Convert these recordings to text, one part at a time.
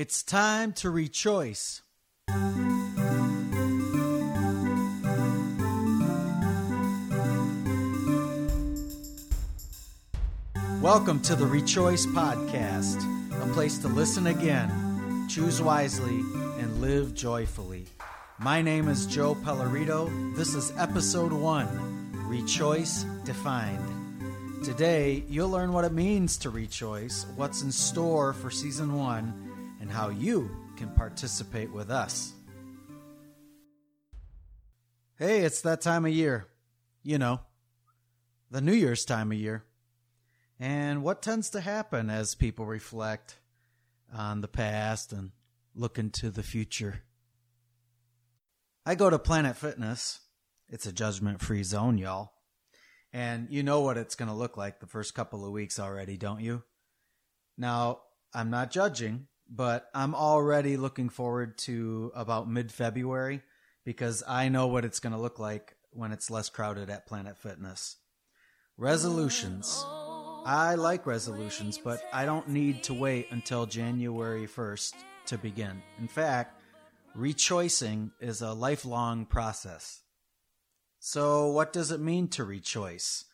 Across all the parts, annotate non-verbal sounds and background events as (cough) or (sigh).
It's time to rejoice. Welcome to the Rechoice Podcast, a place to listen again, choose wisely, and live joyfully. My name is Joe Pellerito. This is episode one Rechoice Defined. Today, you'll learn what it means to rejoice, what's in store for season one, and how you can participate with us. Hey, it's that time of year. You know, the New Year's time of year. And what tends to happen as people reflect on the past and look into the future? I go to Planet Fitness. It's a judgment free zone, y'all. And you know what it's going to look like the first couple of weeks already, don't you? Now, I'm not judging, but I'm already looking forward to about mid February because I know what it's going to look like when it's less crowded at Planet Fitness. Resolutions. I like resolutions, but I don't need to wait until January 1st to begin. In fact, rechoicing is a lifelong process. So, what does it mean to rechoice?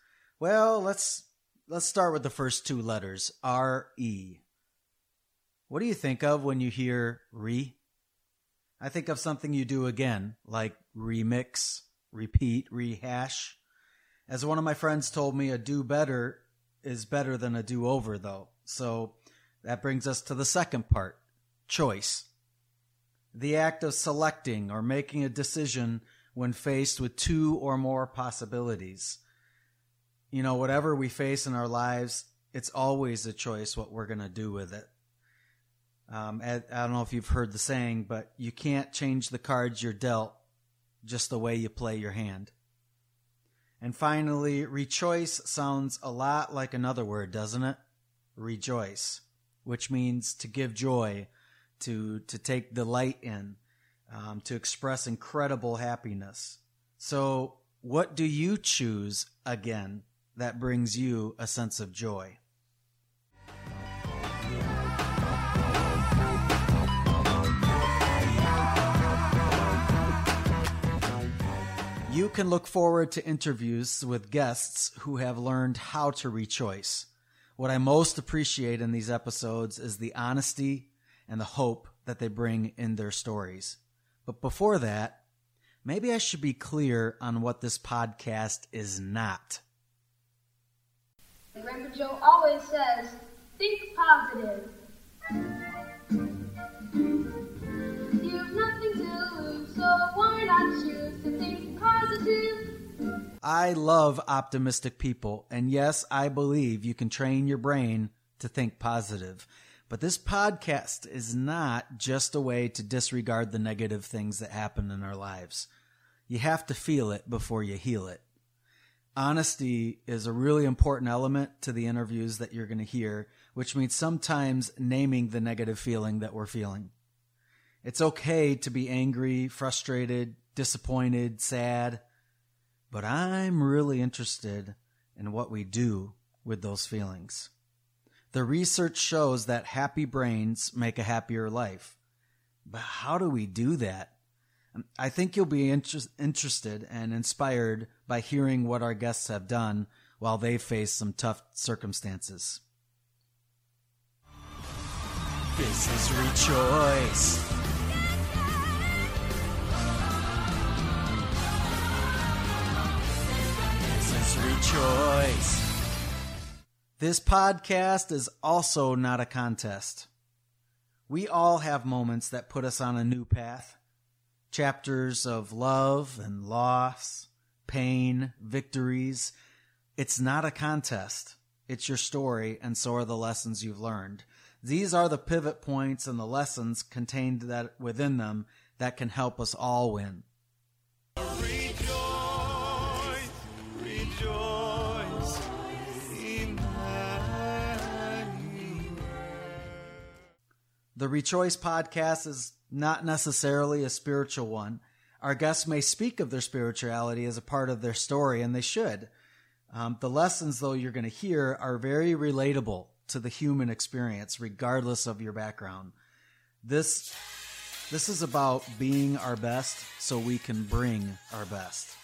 Well, let's let's start with the first two letters, R E. What do you think of when you hear re? I think of something you do again, like remix, repeat, rehash. As one of my friends told me, a do better is better than a do over, though. So that brings us to the second part choice. The act of selecting or making a decision when faced with two or more possibilities. You know, whatever we face in our lives, it's always a choice what we're going to do with it. Um, I don't know if you've heard the saying, but you can't change the cards you're dealt just the way you play your hand. And finally, rechoice sounds a lot like another word, doesn't it? Rejoice, which means to give joy, to, to take delight in, um, to express incredible happiness. So, what do you choose again that brings you a sense of joy? You can look forward to interviews with guests who have learned how to rechoice. What I most appreciate in these episodes is the honesty and the hope that they bring in their stories. But before that, maybe I should be clear on what this podcast is not. Grandpa Joe always says, think positive. You have nothing to lose, so why not choose? I love optimistic people, and yes, I believe you can train your brain to think positive. But this podcast is not just a way to disregard the negative things that happen in our lives. You have to feel it before you heal it. Honesty is a really important element to the interviews that you're going to hear, which means sometimes naming the negative feeling that we're feeling. It's okay to be angry, frustrated, disappointed, sad, but I'm really interested in what we do with those feelings. The research shows that happy brains make a happier life. But how do we do that? Um, I think you'll be inter- interested and inspired by hearing what our guests have done while they face some tough circumstances. This is Rejoice. Rejoice. This podcast is also not a contest. We all have moments that put us on a new path. Chapters of love and loss, pain, victories. It's not a contest. It's your story, and so are the lessons you've learned. These are the pivot points and the lessons contained that within them that can help us all win. Rejoice, The Rechoice podcast is not necessarily a spiritual one. Our guests may speak of their spirituality as a part of their story, and they should. Um, the lessons, though, you're going to hear are very relatable to the human experience, regardless of your background. This this is about being our best so we can bring our best.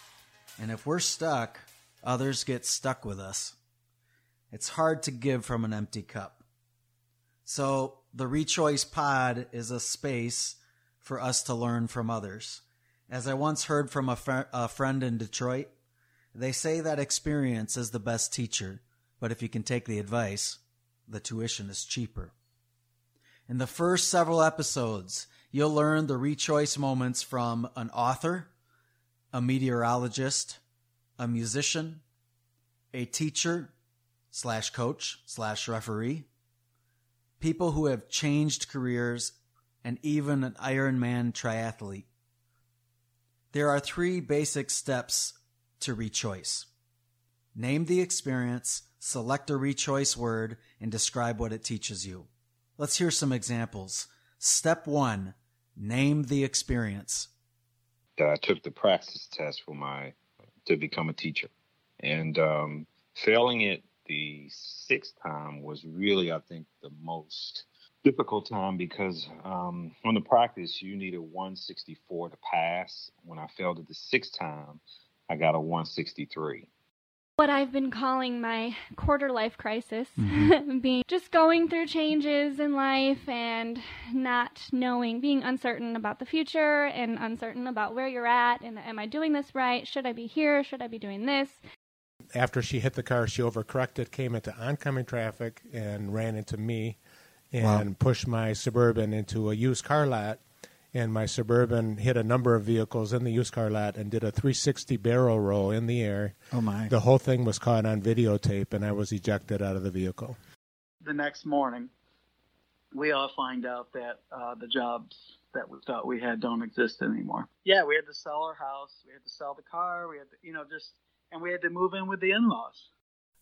And if we're stuck, others get stuck with us. It's hard to give from an empty cup. So the Rechoice Pod is a space for us to learn from others. As I once heard from a, fr- a friend in Detroit, they say that experience is the best teacher, but if you can take the advice, the tuition is cheaper. In the first several episodes, you'll learn the rechoice moments from an author, a meteorologist, a musician, a teacher slash coach slash referee, people who have changed careers, and even an Ironman triathlete. There are three basic steps to rechoice. Name the experience, select a rechoice word, and describe what it teaches you. Let's hear some examples. Step one, name the experience. I took the practice test for my to become a teacher, and um, failing it the sixth time was really, I think, the most difficult time because um, on the practice you needed 164 to pass. When I failed it the sixth time, I got a 163. what I've been calling my quarter life crisis, Mm-hmm. (laughs) being just going through changes in life and not knowing, being uncertain about the future and uncertain about where you're at and am I doing this right? Should I be here? Should I be doing this? After she hit the car, she overcorrected, came into oncoming traffic, and ran into me, and pushed my suburban into a used car lot. And my suburban hit a number of vehicles in the used car lot and did a 360 barrel roll in the air. Oh my. The whole thing was caught on videotape, and I was ejected out of the vehicle. the next morning, we all find out that uh, the jobs that we thought we had don't exist anymore. Yeah, we had to sell our house, we had to sell the car, we had to, you know, just, and we had to move in with the in-laws.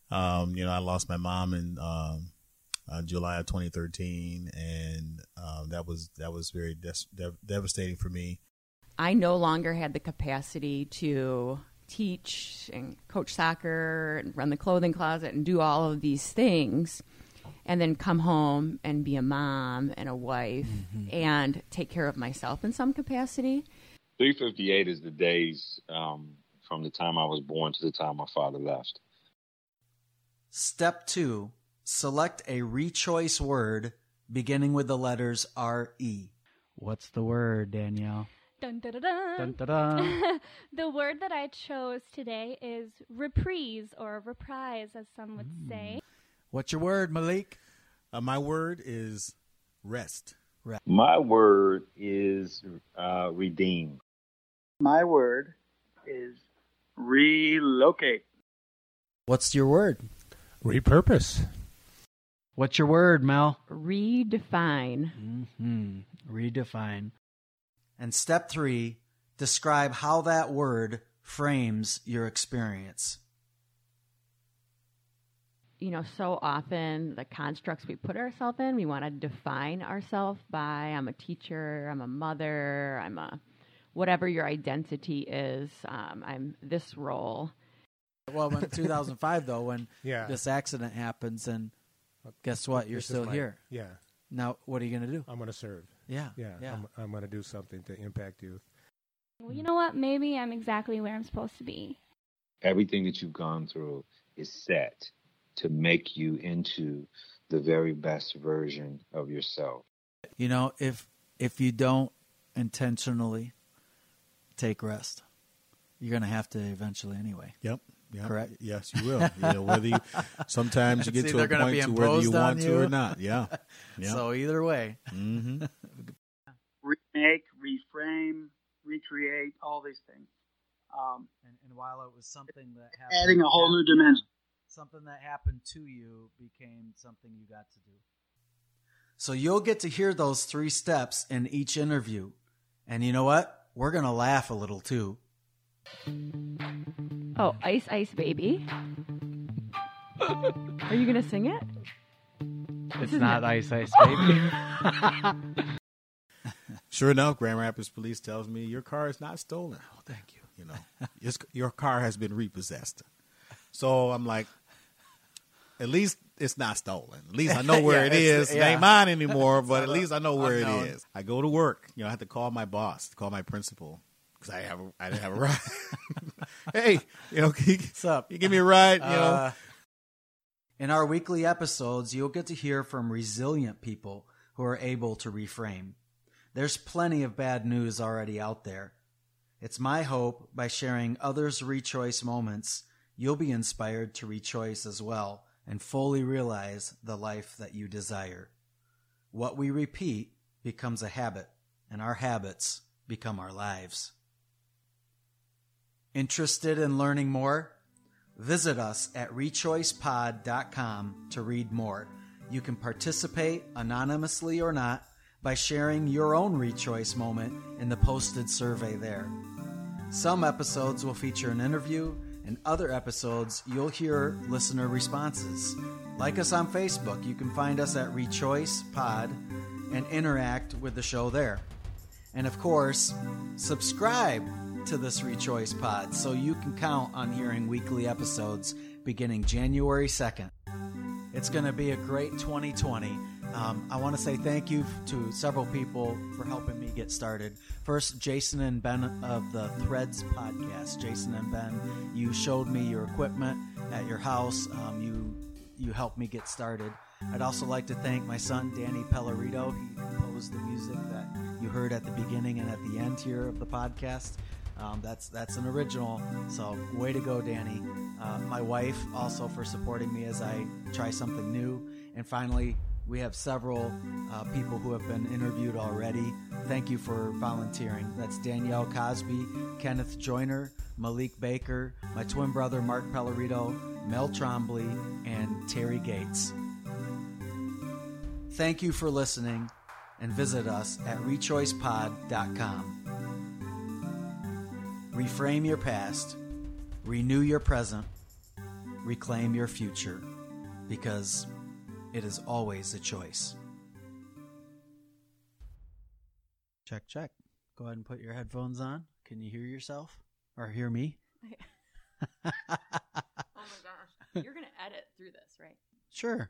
Um, you know, I lost my mom in um, uh, July of 2013, and um, that was that was very des- dev- devastating for me. I no longer had the capacity to teach and coach soccer and run the clothing closet and do all of these things and then come home and be a mom and a wife and take care of myself in some capacity. 358 is the days um, from the time I was born to the time my father left. Step two, select a rechoice word beginning with the letters R-E. What's the word, Danielle? Dun, dun, dun, dun. Dun, dun, dun. (laughs) the word that I chose today is reprise or reprise, as some would say. What's your word, Malik? Uh, my word is rest. My word is uh, redeem. My word is relocate. What's your word? Repurpose. What's your word, Mel? Redefine. Mm-hmm. Redefine. And step three, describe how that word frames your experience. you know, so often the constructs we put ourselves in, we want to define ourselves by I'm a teacher, I'm a mother, I'm a whatever your identity is, um, I'm this role. Well, in (laughs) 2005, though, when Yeah. this accident happens, and guess what? You're This still my- here. Yeah. Now, what are you going to do? I'm going to serve. Yeah. Yeah. Yeah. I'm, I'm going to do something to impact youth. Well, you know what? Maybe I'm exactly where I'm supposed to be. Everything that you've gone through is set to make you into the very best version of yourself. You know, if if you don't intentionally take rest, you're going to have to eventually anyway. Yep. yep. Correct. Yes, you will. you know, whether you (laughs) sometimes you get to a point to whether you imposed on want to or not. Yeah. (laughs) Yeah. So either way, hmm (laughs) remake, reframe, recreate, all these things. Um, and, and while it was something that happened, adding a whole new dimension. something that happened to you became something you got to do. So you'll get to hear those three steps in each interview. And you know what? We're going to laugh a little too. Oh, Ice Ice Baby. Are you going to sing it? It's not not- Ice Ice Baby. (laughs) Sure enough, Grand Rapids Police tells me your car is not stolen. Oh, thank you. You know, (laughs) your, your car has been repossessed. So I'm like, at least it's not stolen. At least I know (laughs) where Yeah, it's- is. It ain't mine anymore, but at (laughs) least I know where unknown. it is. I go to work. You know, I have to call my boss, call my principal because I have a, I didn't have a ride. (laughs) hey, you know, you, What's up? you give me a ride? You know, Uh, in our weekly episodes, you'll get to hear from resilient people who are able to reframe. There's plenty of bad news already out there. It's my hope by sharing others' rechoice moments, you'll be inspired to rechoice as well and fully realize the life that you desire. What we repeat becomes a habit, and our habits become our lives. Interested in learning more? Visit us at rechoicepod.com to read more. You can participate anonymously or not by sharing your own rechoice moment in the posted survey there. Some episodes will feature an interview, other episodes you'll hear listener responses. Like us on Facebook, you can find us at Rechoice Pod and interact with the show there. And of course, subscribe to this Rechoice Pod so you can count on hearing weekly episodes beginning January 2nd. It's going to be a great 2020. Um, I want to say thank you to several people for helping me get started. First, Jason and Ben of the Threads podcast. Jason and Ben, you showed me your equipment at your house. Um, you you helped me get started. I'd also like to thank my son Danny Pellerito. He composed the music that you heard at the beginning and at the end here of the podcast. Um, that's that's an original. So way to go, Danny. Uh, my wife also for supporting me as I try something new. And finally, we have several uh, people who have been interviewed already. Thank you for volunteering. That's Danielle Cosby, Kenneth Joyner, Malik Baker, my twin brother Mark Pellerito, Mel Trombley, and Terry Gates. Thank you for listening and visit us at rechoicepod.com. Reframe your past, renew your present, reclaim your future, because it is always a choice. Check, check. Go ahead and put your headphones on. Can you hear yourself or hear me? (laughs) Oh my (laughs) gosh. You're going to edit through this, right? Sure.